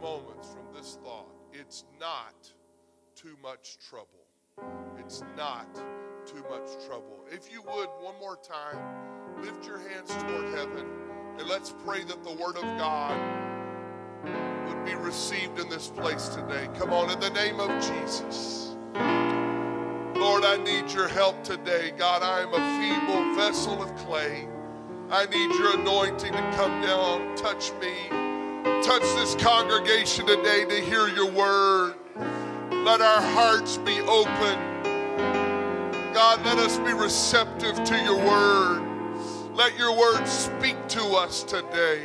moments from this thought. It's not too much trouble. It's not too much trouble. If you would, one more time, lift your hands toward heaven and let's pray that the Word of God would be received in this place today. Come on, in the name of Jesus. Lord, I need your help today. God, I am a feeble vessel of clay. I need your anointing to come down, touch me, touch this congregation today to hear your word. Let our hearts be open. God, let us be receptive to your word. Let your word speak to us today.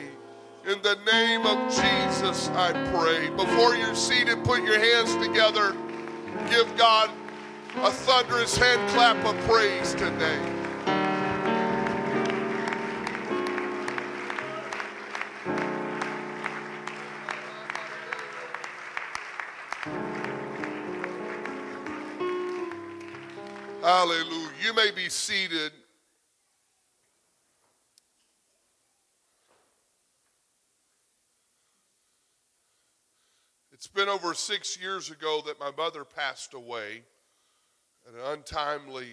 In the name of Jesus, I pray. Before you're seated, put your hands together. Give God a thunderous hand clap of praise today. Hallelujah. You may be seated. It's been over six years ago that my mother passed away at an untimely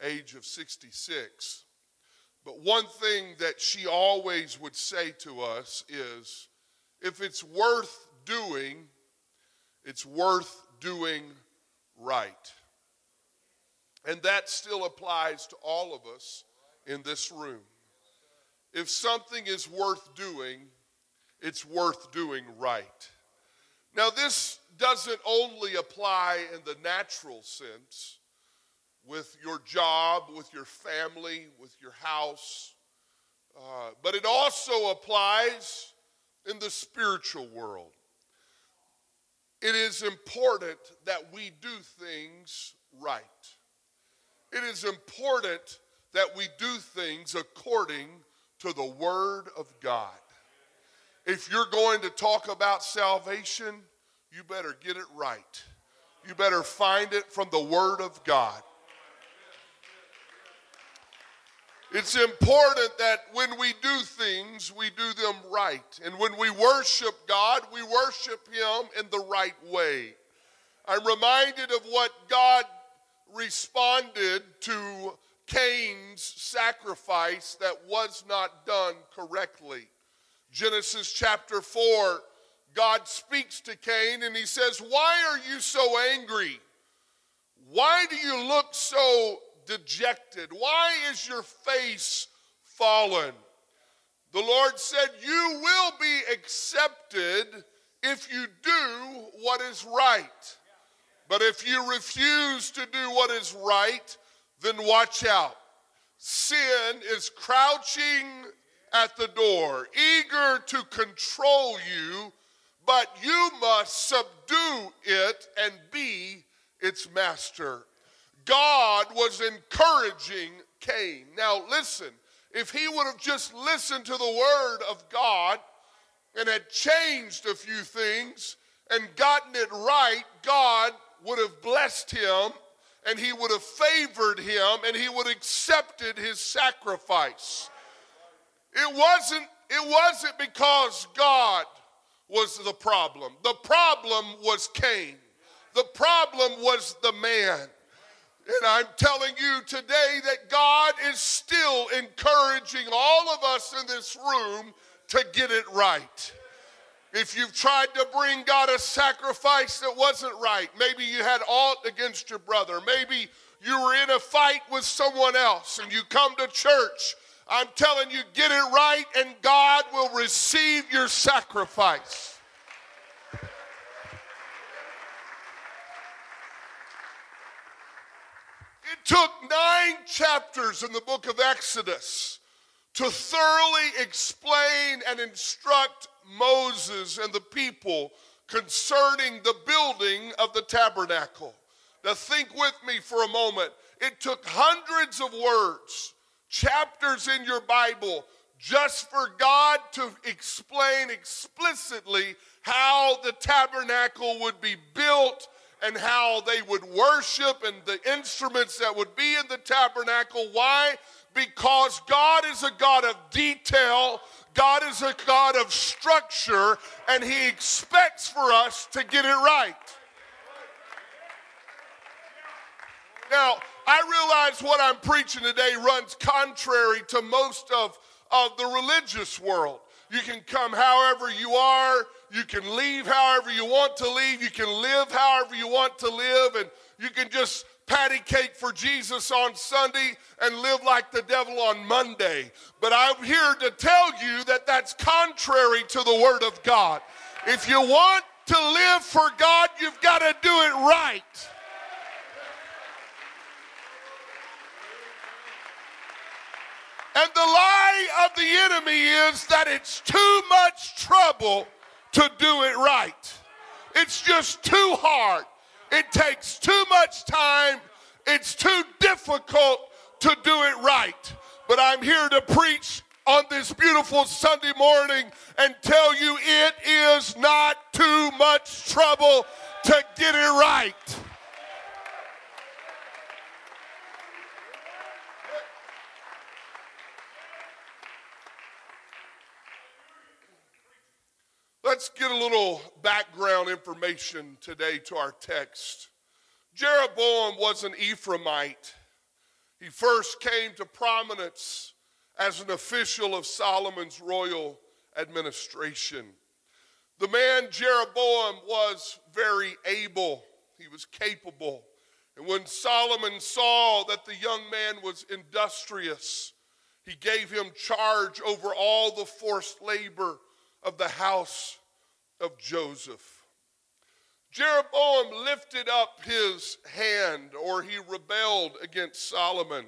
age of 66. But one thing that she always would say to us is if it's worth doing, it's worth doing right. And that still applies to all of us in this room. If something is worth doing, it's worth doing right. Now, this doesn't only apply in the natural sense with your job, with your family, with your house, uh, but it also applies in the spiritual world. It is important that we do things right. It is important that we do things according to the Word of God. If you're going to talk about salvation, you better get it right. You better find it from the Word of God. It's important that when we do things, we do them right. And when we worship God, we worship Him in the right way. I'm reminded of what God responded to Cain's sacrifice that was not done correctly. Genesis chapter 4, God speaks to Cain and he says, Why are you so angry? Why do you look so dejected? Why is your face fallen? The Lord said, You will be accepted if you do what is right. But if you refuse to do what is right, then watch out. Sin is crouching at the door, eager to control you, but you must subdue it and be its master. God was encouraging Cain. Now, listen, if he would have just listened to the word of God and had changed a few things and gotten it right, God would have blessed him and he would have favored him and he would have accepted his sacrifice. It wasn't, it wasn't because God was the problem. The problem was Cain. The problem was the man. And I'm telling you today that God is still encouraging all of us in this room to get it right. If you've tried to bring God a sacrifice that wasn't right, maybe you had aught against your brother, maybe you were in a fight with someone else and you come to church, I'm telling you, get it right and God will receive your sacrifice. It took nine chapters in the book of Exodus to thoroughly explain and instruct Moses and the people concerning the building of the tabernacle. Now, think with me for a moment. It took hundreds of words, chapters in your Bible, just for God to explain explicitly how the tabernacle would be built and how they would worship and the instruments that would be in the tabernacle. Why? Because God is a God of detail. God is a God of structure, and He expects for us to get it right. Now, I realize what I'm preaching today runs contrary to most of, of the religious world. You can come however you are, you can leave however you want to leave, you can live however you want to live, and you can just patty cake for Jesus on Sunday and live like the devil on Monday. But I'm here to tell you that that's contrary to the Word of God. If you want to live for God, you've got to do it right. And the lie of the enemy is that it's too much trouble to do it right. It's just too hard. It takes too much time. It's too difficult to do it right. But I'm here to preach on this beautiful Sunday morning and tell you it is not too much trouble to get it right. Let's get a little background information today to our text. Jeroboam was an Ephraimite. He first came to prominence as an official of Solomon's royal administration. The man Jeroboam was very able, he was capable. And when Solomon saw that the young man was industrious, he gave him charge over all the forced labor of the house of Joseph. Jeroboam lifted up his hand, or he rebelled against Solomon.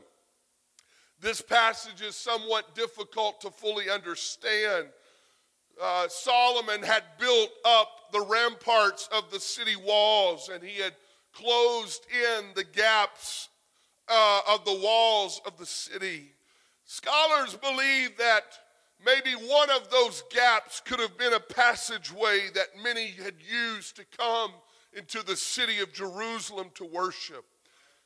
This passage is somewhat difficult to fully understand. Uh, Solomon had built up the ramparts of the city walls, and he had closed in the gaps uh, of the walls of the city. Scholars believe that Maybe one of those gaps could have been a passageway that many had used to come into the city of Jerusalem to worship.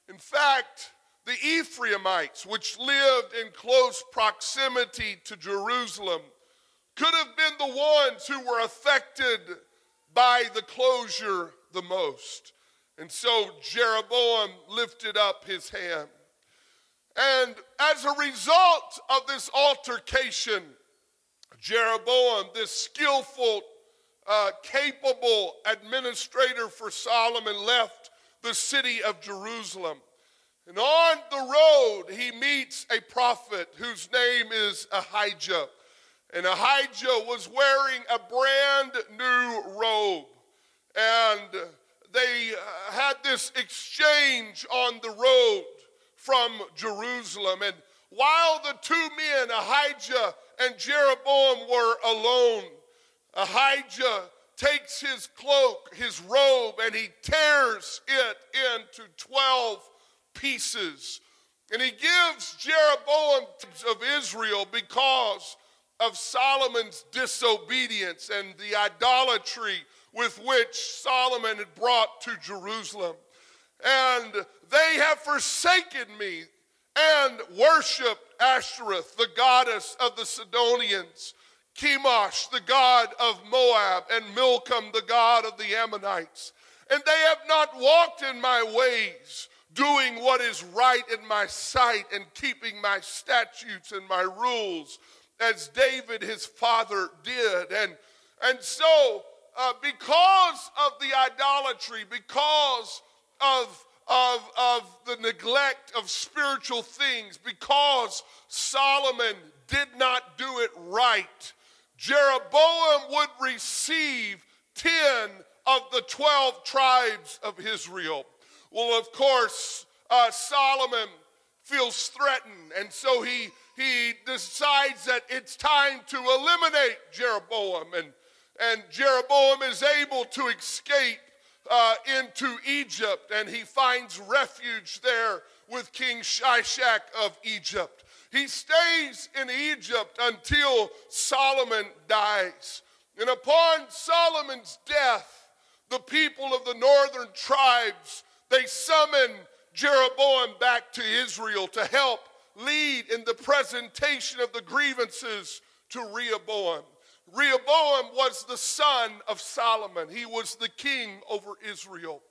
In fact, the Ephraimites, which lived in close proximity to Jerusalem, could have been the ones who were affected by the closure the most. And so Jeroboam lifted up his hand. And as a result of this altercation, Jeroboam, this skillful, uh, capable administrator for Solomon, left the city of Jerusalem. And on the road, he meets a prophet whose name is Ahijah. And Ahijah was wearing a brand new robe. And they uh, had this exchange on the road from Jerusalem. And while the two men, Ahijah and Jeroboam were alone. Ahijah takes his cloak, his robe, and he tears it into 12 pieces. And he gives Jeroboam of Israel because of Solomon's disobedience and the idolatry with which Solomon had brought to Jerusalem. And they have forsaken me and worshiped Ashtoreth, the goddess of the Sidonians, Chemosh, the god of Moab, and Milcom, the god of the Ammonites. And they have not walked in my ways, doing what is right in my sight and keeping my statutes and my rules, as David his father did. And, and so, uh, because of the idolatry, because of of, of the neglect of spiritual things because Solomon did not do it right. Jeroboam would receive 10 of the 12 tribes of Israel. Well, of course, uh, Solomon feels threatened, and so he, he decides that it's time to eliminate Jeroboam. And, and Jeroboam is able to escape uh, into Egypt and he finds refuge there with King Shishak of Egypt. He stays in Egypt until Solomon dies. And upon Solomon's death, the people of the northern tribes, they summon Jeroboam back to Israel to help lead in the presentation of the grievances to Rehoboam. Rehoboam was the son of Solomon, he was the king over Israel.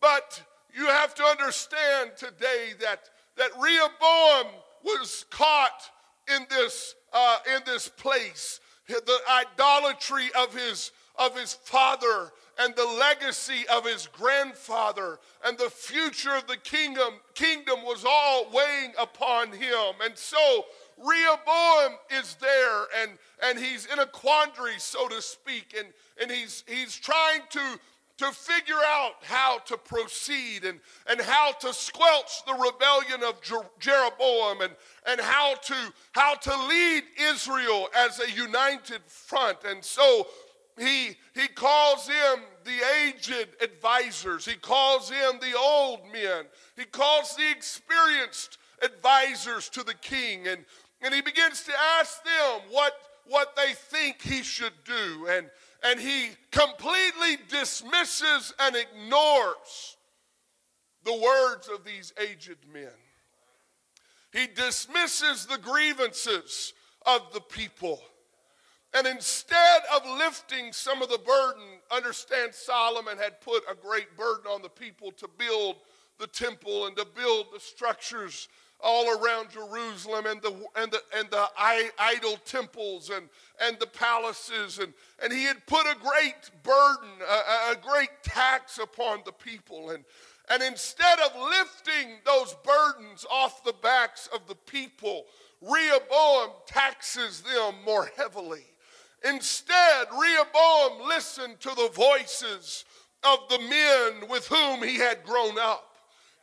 But you have to understand today that, that Rehoboam was caught in this, uh, in this place. The idolatry of his, of his father and the legacy of his grandfather and the future of the kingdom, kingdom was all weighing upon him. And so Rehoboam is there and, and he's in a quandary, so to speak, and, and he's, he's trying to, to figure out how to proceed and, and how to squelch the rebellion of Jeroboam and, and how, to, how to lead Israel as a united front. And so he, he calls in the aged advisors, he calls in the old men, he calls the experienced advisors to the king, and, and he begins to ask them what, what they think he should do. And, and he completely dismisses and ignores the words of these aged men. He dismisses the grievances of the people. And instead of lifting some of the burden, understand Solomon had put a great burden on the people to build the temple and to build the structures all around Jerusalem and the, and the, and the idol temples and, and the palaces. And, and he had put a great burden, a, a great tax upon the people. And, and instead of lifting those burdens off the backs of the people, Rehoboam taxes them more heavily. Instead, Rehoboam listened to the voices of the men with whom he had grown up.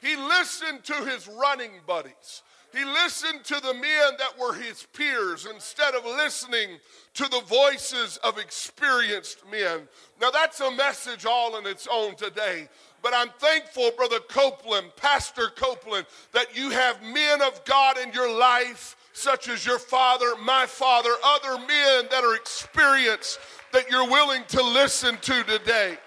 He listened to his running buddies. He listened to the men that were his peers instead of listening to the voices of experienced men. Now, that's a message all in its own today. But I'm thankful, Brother Copeland, Pastor Copeland, that you have men of God in your life such as your father, my father, other men that are experienced that you're willing to listen to today.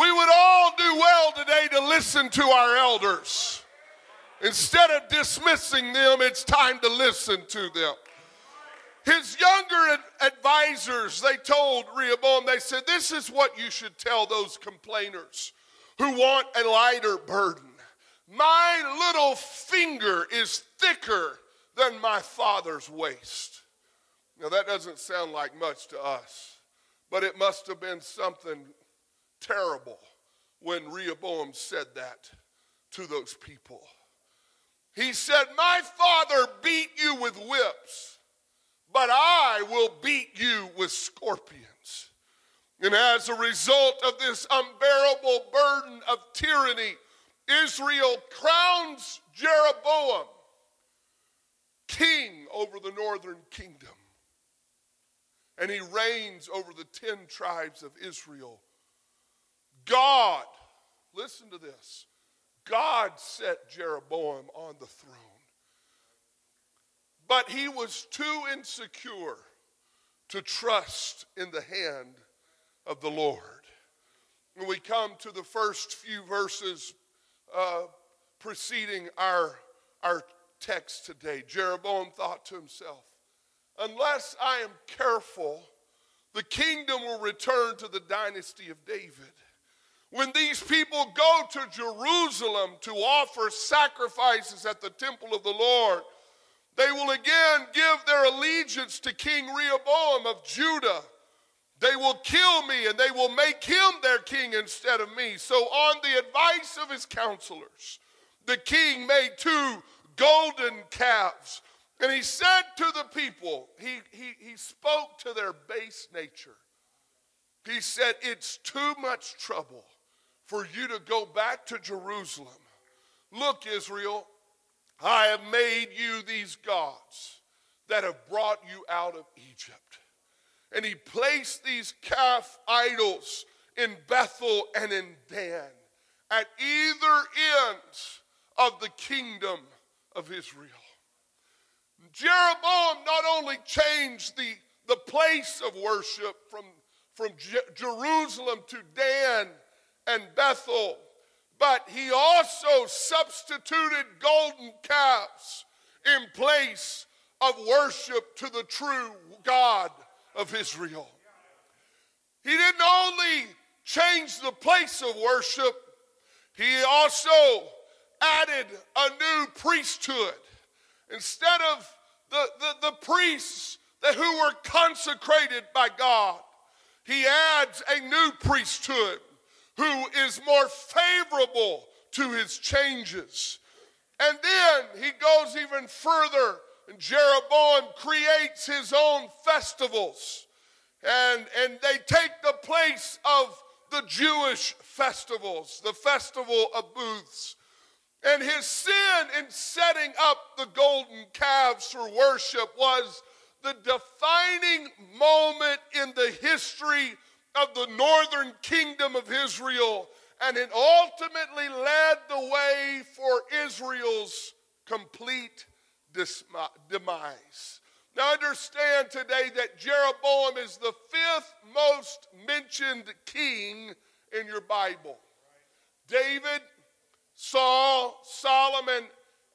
We would all do well today to listen to our elders. Instead of dismissing them, it's time to listen to them. His younger advisors, they told Rehoboam, they said, This is what you should tell those complainers who want a lighter burden. My little finger is thicker than my father's waist. Now, that doesn't sound like much to us, but it must have been something terrible when Rehoboam said that to those people. He said, My father beat you with whips, but I will beat you with scorpions. And as a result of this unbearable burden of tyranny, Israel crowns Jeroboam king over the northern kingdom. And he reigns over the ten tribes of Israel. God, listen to this God set Jeroboam on the throne. But he was too insecure to trust in the hand of the Lord. When we come to the first few verses uh, preceding our, our text today, Jeroboam thought to himself, unless I am careful, the kingdom will return to the dynasty of David. When these people go to Jerusalem to offer sacrifices at the temple of the Lord, they will again give their allegiance to King Rehoboam of Judah. They will kill me and they will make him their king instead of me. So, on the advice of his counselors, the king made two golden calves. And he said to the people, he, he, he spoke to their base nature. He said, It's too much trouble for you to go back to Jerusalem. Look, Israel, I have made you these gods that have brought you out of Egypt. And he placed these calf idols in Bethel and in Dan at either ends of the kingdom of Israel. Jeroboam not only changed the, the place of worship from, from Je- Jerusalem to Dan and Bethel. But he also substituted golden calves in place of worship to the true God of Israel. He didn't only change the place of worship, he also added a new priesthood. Instead of the, the, the priests that who were consecrated by God, he adds a new priesthood who is more favorable to his changes. And then he goes even further, and Jeroboam creates his own festivals. And, and they take the place of the Jewish festivals, the festival of booths. And his sin in setting up the golden calves for worship was the defining moment in the history of the northern kingdom of Israel. And it ultimately led the way for Israel's complete uh, demise. Now, understand today that Jeroboam is the fifth most mentioned king in your Bible. David, Saul, Solomon,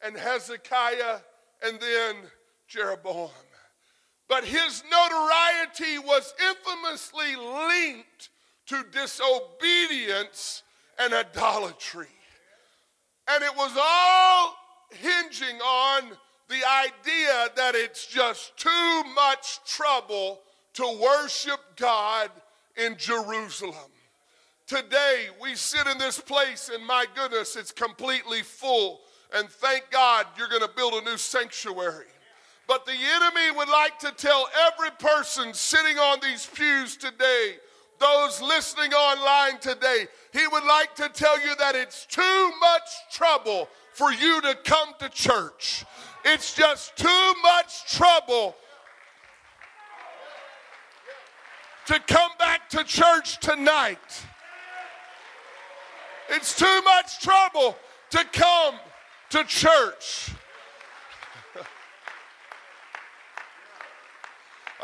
and Hezekiah, and then Jeroboam. But his notoriety was infamously linked to disobedience and idolatry. And it was all hinging on the idea that it's just too much trouble to worship God in Jerusalem. Today, we sit in this place, and my goodness, it's completely full. And thank God you're going to build a new sanctuary. But the enemy would like to tell every person sitting on these pews today, those listening online today, he would like to tell you that it's too much trouble for you to come to church. It's just too much trouble to come back to church tonight. It's too much trouble to come to church.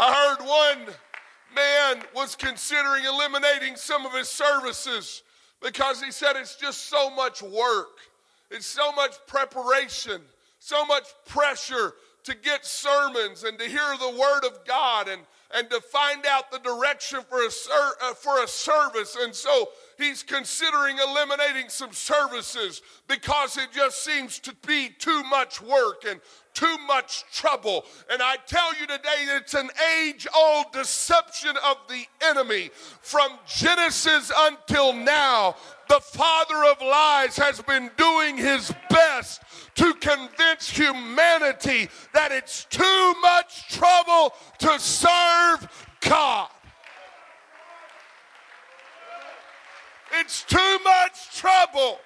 I heard one man was considering eliminating some of his services because he said it's just so much work, it's so much preparation, so much pressure to get sermons and to hear the word of God and, and to find out the direction for a, ser- uh, for a service. And so he's considering eliminating some services because it just seems to be too much work and too much trouble. And I tell you today, it's an age old deception of the enemy. From Genesis until now, the father of lies has been doing his best to convince humanity that it's too much trouble to serve God. It's too much trouble.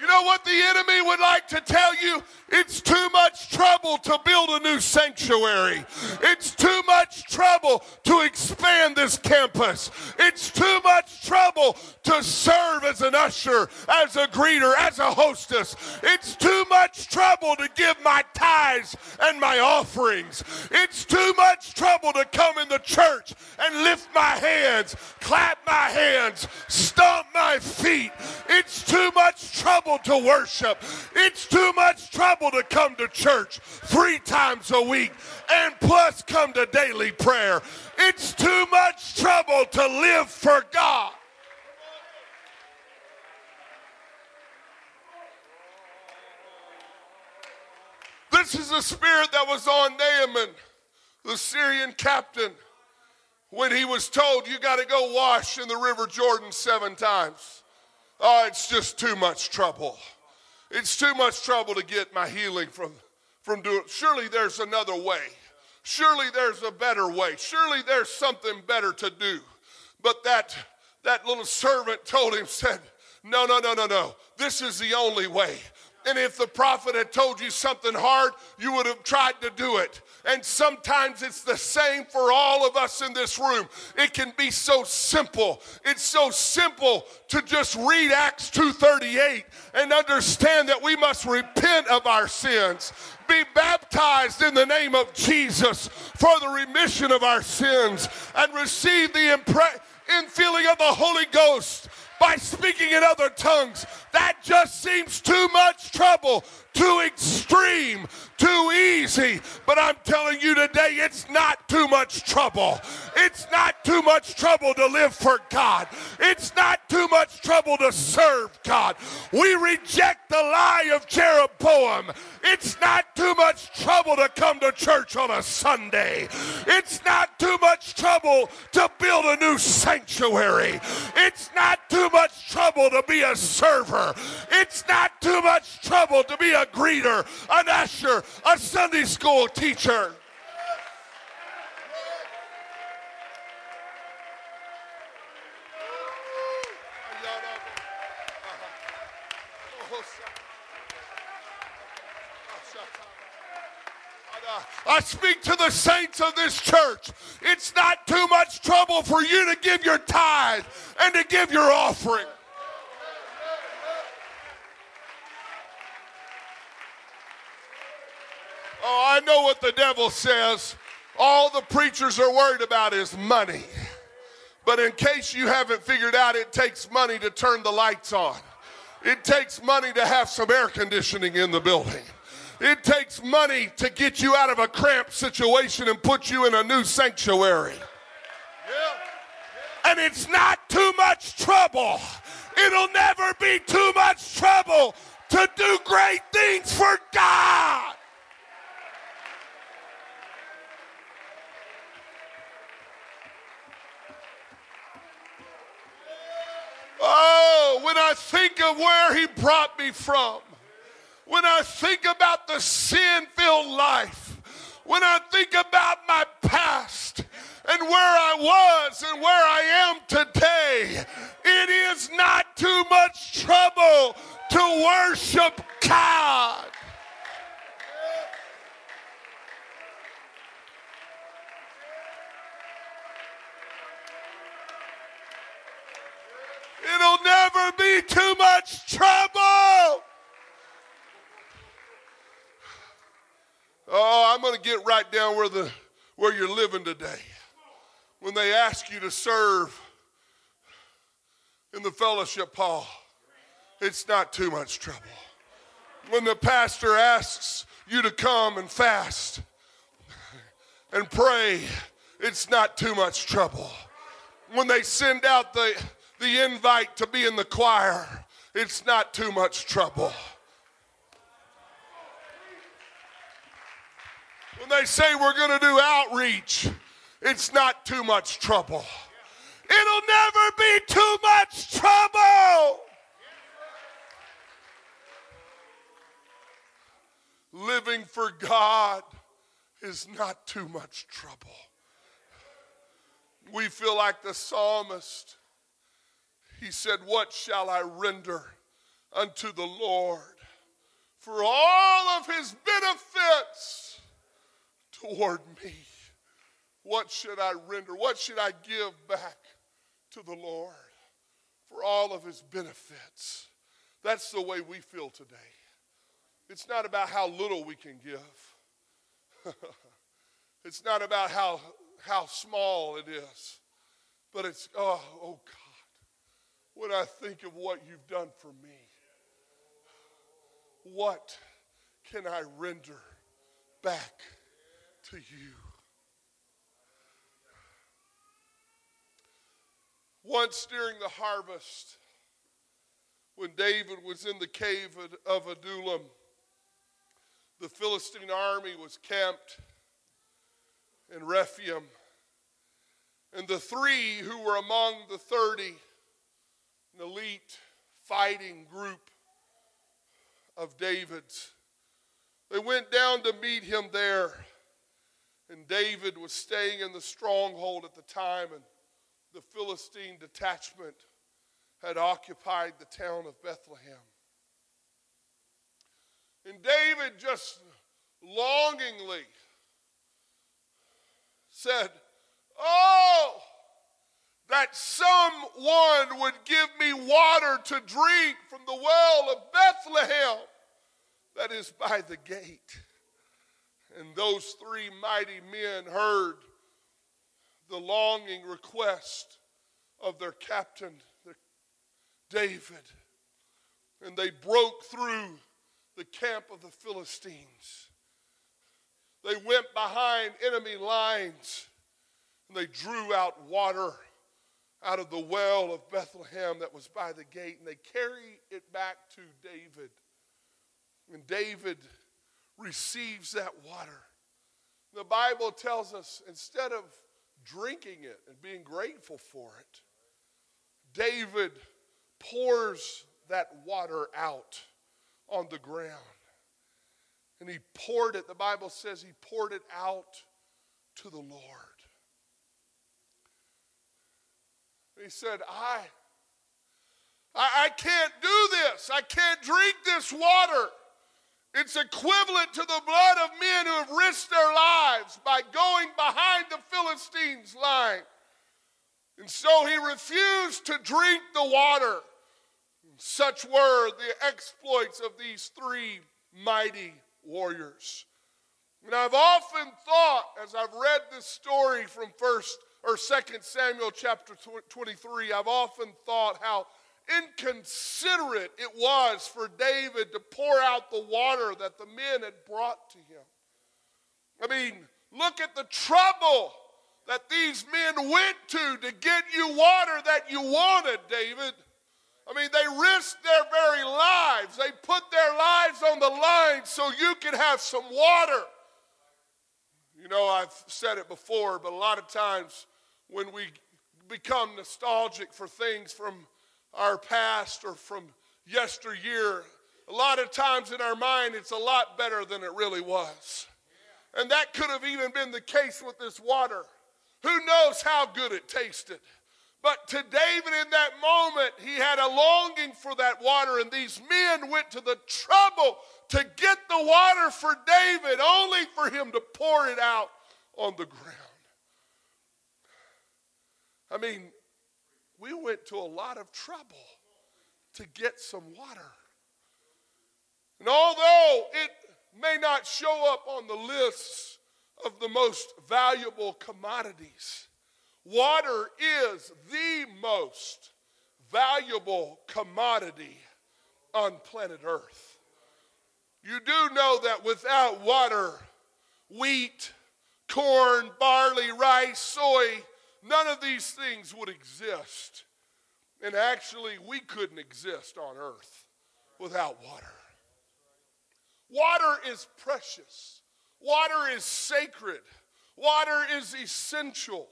You know what the enemy would like to tell you? It's too much trouble to build a new sanctuary. It's too much trouble to expand this campus. It's too much trouble to serve as an usher, as a greeter, as a hostess. It's too much trouble to give my tithes and my offerings. It's too much trouble to come in the church and lift my hands, clap my hands, stomp my feet. It's too much trouble to worship. It's too much trouble to come to church three times a week and plus come to daily prayer. It's too much trouble to live for God. This is the spirit that was on Naaman, the Syrian captain, when he was told, You got to go wash in the River Jordan seven times. Oh, it's just too much trouble. It's too much trouble to get my healing from, from doing. Surely there's another way. Surely there's a better way. Surely there's something better to do. But that that little servant told him, said, No, no, no, no, no. This is the only way. And if the prophet had told you something hard, you would have tried to do it. And sometimes it's the same for all of us in this room. It can be so simple. It's so simple to just read Acts 2:38 and understand that we must repent of our sins, be baptized in the name of Jesus for the remission of our sins and receive the infilling of the Holy Ghost by speaking in other tongues. That just seems too much trouble, too extreme, too easy. But I'm telling you today, it's not too much trouble. It's not too much trouble to live for God. It's not too much trouble to serve God. We reject the lie of Jeroboam. It's not too much trouble to come to church on a Sunday. It's not too much trouble to build a new sanctuary. It's not too much trouble to be a server. It's not too much trouble to be a greeter, an usher, a Sunday school teacher. I speak to the saints of this church. It's not too much trouble for you to give your tithe and to give your offering. Oh, I know what the devil says. All the preachers are worried about is money. But in case you haven't figured out, it takes money to turn the lights on. It takes money to have some air conditioning in the building. It takes money to get you out of a cramped situation and put you in a new sanctuary. And it's not too much trouble. It'll never be too much trouble to do great things for God. Think of where He brought me from, when I think about the sin filled life, when I think about my past and where I was and where I am today, it is not too much trouble to worship God. Be too much trouble. Oh, I'm going to get right down where the where you're living today. When they ask you to serve in the fellowship hall, it's not too much trouble. When the pastor asks you to come and fast and pray, it's not too much trouble. When they send out the, the invite to be in the choir, it's not too much trouble. When they say we're going to do outreach, it's not too much trouble. It'll never be too much trouble. Living for God is not too much trouble. We feel like the psalmist. He said, What shall I render unto the Lord for all of his benefits toward me? What should I render? What should I give back to the Lord for all of his benefits? That's the way we feel today. It's not about how little we can give. it's not about how, how small it is. But it's, oh, oh God, when I think of what you've done for me, what can I render back to you? Once during the harvest, when David was in the cave of Adullam, the Philistine army was camped in Rephaim. And the three who were among the 30, an elite fighting group of David's, they went down to meet him there. And David was staying in the stronghold at the time, and the Philistine detachment had occupied the town of Bethlehem. And David just longingly said, Oh, that someone would give me water to drink from the well of Bethlehem that is by the gate. And those three mighty men heard the longing request of their captain, David. and they broke through the camp of the Philistines. They went behind enemy lines and they drew out water out of the well of Bethlehem that was by the gate and they carry it back to David. And David receives that water. The Bible tells us instead of drinking it and being grateful for it, David pours that water out on the ground. And he poured it, the Bible says he poured it out to the Lord. He said, I, I, I can't do this. I can't drink this water. It's equivalent to the blood of men who have risked their lives by going behind the Philistines' line. And so he refused to drink the water. Such were the exploits of these three mighty warriors. And I've often thought, as I've read this story from First or Second Samuel chapter 23, I've often thought how inconsiderate it was for David to pour out the water that the men had brought to him. I mean, look at the trouble that these men went to to get you water that you wanted, David. I mean, they risked their very lives. They put their lives on the line so you could have some water. You know, I've said it before, but a lot of times when we become nostalgic for things from our past or from yesteryear, a lot of times in our mind it's a lot better than it really was. And that could have even been the case with this water. Who knows how good it tasted? But to David in that moment, he had a longing for that water, and these men went to the trouble to get the water for David, only for him to pour it out on the ground. I mean, we went to a lot of trouble to get some water. And although it may not show up on the lists of the most valuable commodities, water is the most valuable commodity on planet Earth. You do know that without water, wheat, corn, barley, rice, soy, None of these things would exist. And actually, we couldn't exist on earth without water. Water is precious, water is sacred, water is essential.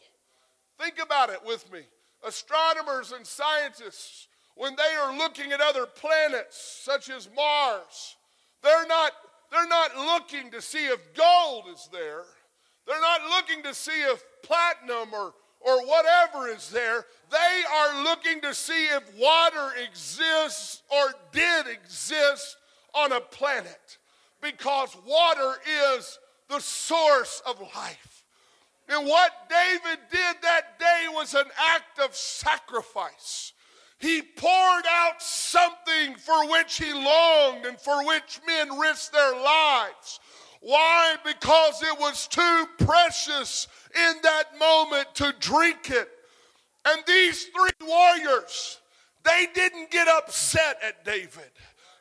Think about it with me. Astronomers and scientists, when they are looking at other planets such as Mars, they're not, they're not looking to see if gold is there. They're not looking to see if platinum or or whatever is there, they are looking to see if water exists or did exist on a planet because water is the source of life. And what David did that day was an act of sacrifice. He poured out something for which he longed and for which men risked their lives. Why? Because it was too precious in that moment to drink it. And these three warriors, they didn't get upset at David.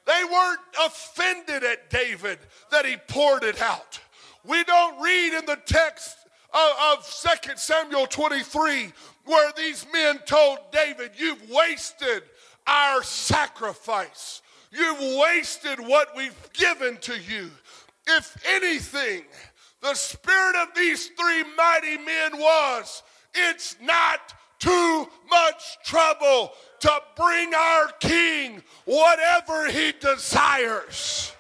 They weren't offended at David that he poured it out. We don't read in the text of, of 2 Samuel 23 where these men told David, You've wasted our sacrifice. You've wasted what we've given to you. If anything, the spirit of these three mighty men was it's not too much trouble to bring our king whatever he desires.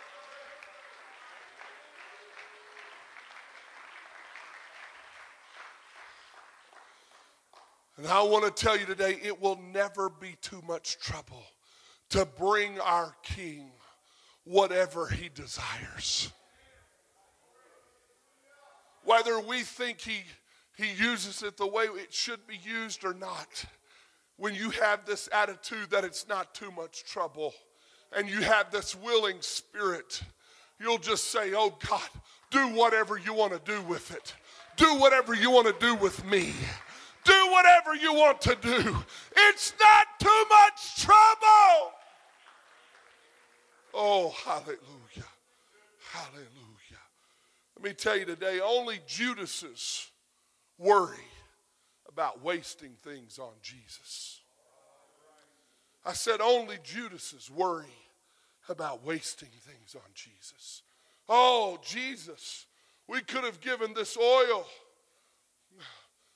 And I want to tell you today, it will never be too much trouble to bring our king whatever he desires whether we think he, he uses it the way it should be used or not, when you have this attitude that it's not too much trouble and you have this willing spirit, you'll just say, Oh God, do whatever you want to do with it. Do whatever you want to do with me. Do whatever you want to do. It's not too much trouble. Oh, hallelujah. Hallelujah. Let me tell you today, only Judas's worry about wasting things on Jesus. I said only Judas's worry about wasting things on Jesus. Oh, Jesus, we could have given this oil.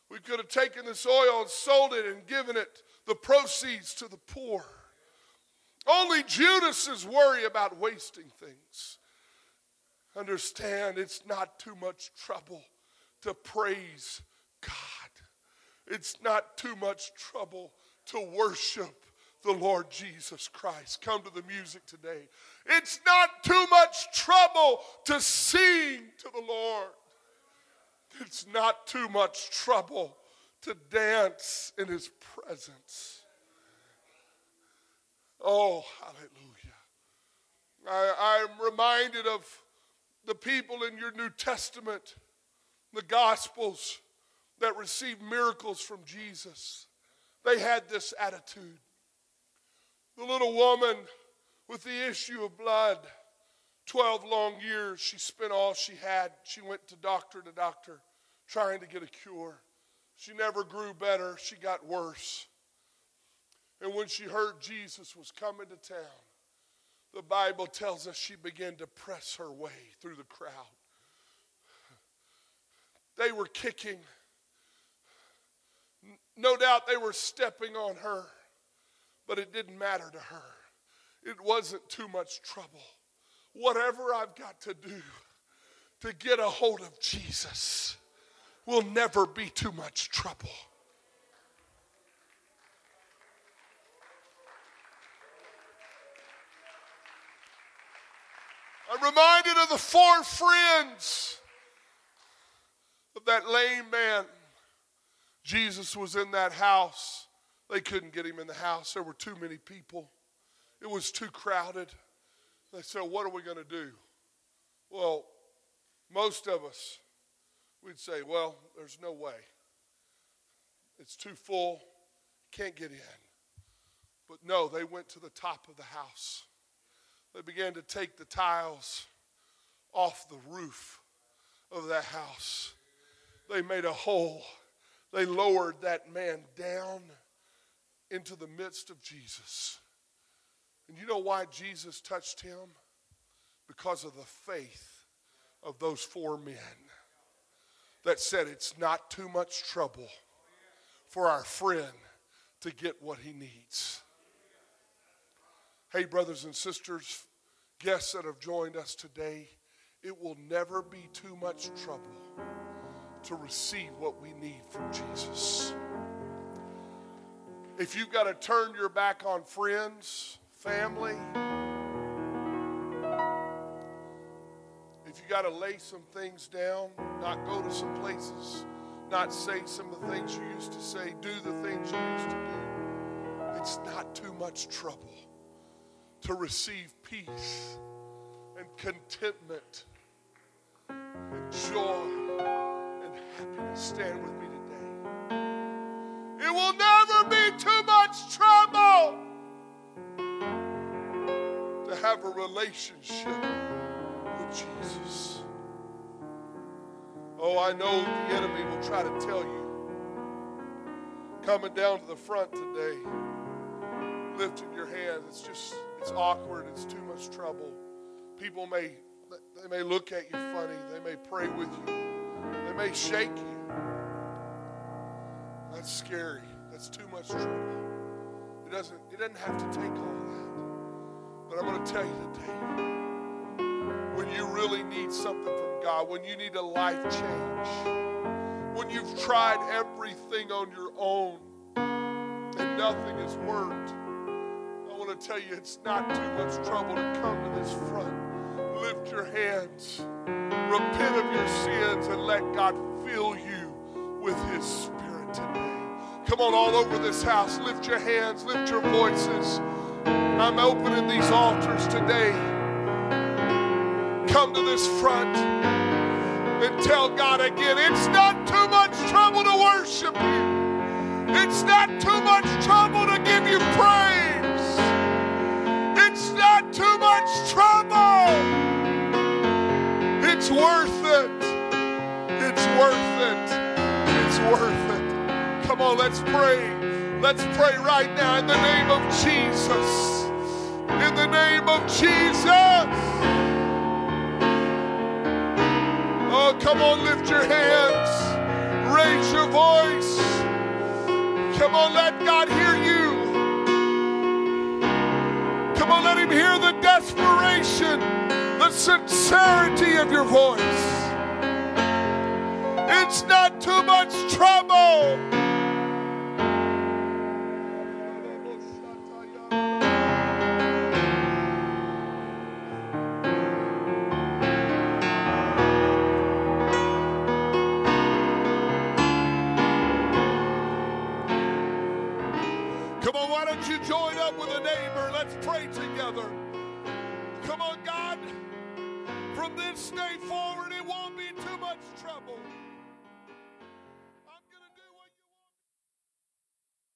We could have taken this oil and sold it and given it the proceeds to the poor. Only Judas is worry about wasting things. Understand, it's not too much trouble to praise God. It's not too much trouble to worship the Lord Jesus Christ. Come to the music today. It's not too much trouble to sing to the Lord. It's not too much trouble to dance in His presence. Oh, hallelujah. I, am reminded of the people in your New Testament, the Gospels that received miracles from Jesus. They had this attitude. The little woman with the issue of blood, 12 long years, she spent all she had. She went to doctor to doctor trying to get a cure. She never grew better, she got worse. And when she heard Jesus was coming to town, the Bible tells us she began to press her way through the crowd. They were kicking. No doubt they were stepping on her, but it didn't matter to her. It wasn't too much trouble. Whatever I've got to do to get a hold of Jesus will never be too much trouble. I'm reminded of the four friends of that lame man. Jesus was in that house. They couldn't get him in the house. There were too many people. It was too crowded. They said, What are we going to do? Well, most of us, we'd say, Well, there's no way. It's too full. Can't get in. But no, they went to the top of the house. They began to take the tiles off the roof of that house. They made a hole. They lowered that man down into the midst of Jesus. And you know why Jesus touched him? Because of the faith of those four men that said it's not too much trouble for our friend to get what he needs. Hey, brothers and sisters, guests that have joined us today, it will never be too much trouble to receive what we need from Jesus. If you've got to turn your back on friends, family, if you got to lay some things down, not go to some places, not say some of the things you used to say, do the things you used to do, it's not too much trouble to receive peace and contentment and joy and happiness. Stand with me today. It will never be too much have a relationship with Jesus. Oh, I know the enemy will try to tell you coming down to the front today, lifting your hands, it's just it's awkward, it's too much trouble. People may they may look at you funny, they may pray with you, they may shake you. That's scary. That's too much trouble. It doesn't it doesn't have to take all that. But I'm going to tell you today when you really need something from God, when you need a life change, when you've tried everything on your own and nothing has worked I want to tell you it's not too much trouble to come to this front. Lift your hands, repent of your sins, and let God fill you with His Spirit today. Come on, all over this house, lift your hands, lift your voices. I'm opening these altars today. Come to this front and tell God again it's not too much trouble to worship you, it's not too much trouble to give you praise, it's not too much trouble. It's worth it. It's worth it. It's worth it. Come on, let's pray. Let's pray right now in the name of Jesus. In the name of Jesus. Oh, come on, lift your hands. Raise your voice. Come on, let God hear you. Come on, let Him hear the desperation, the sincerity of your voice. It's not too much trouble.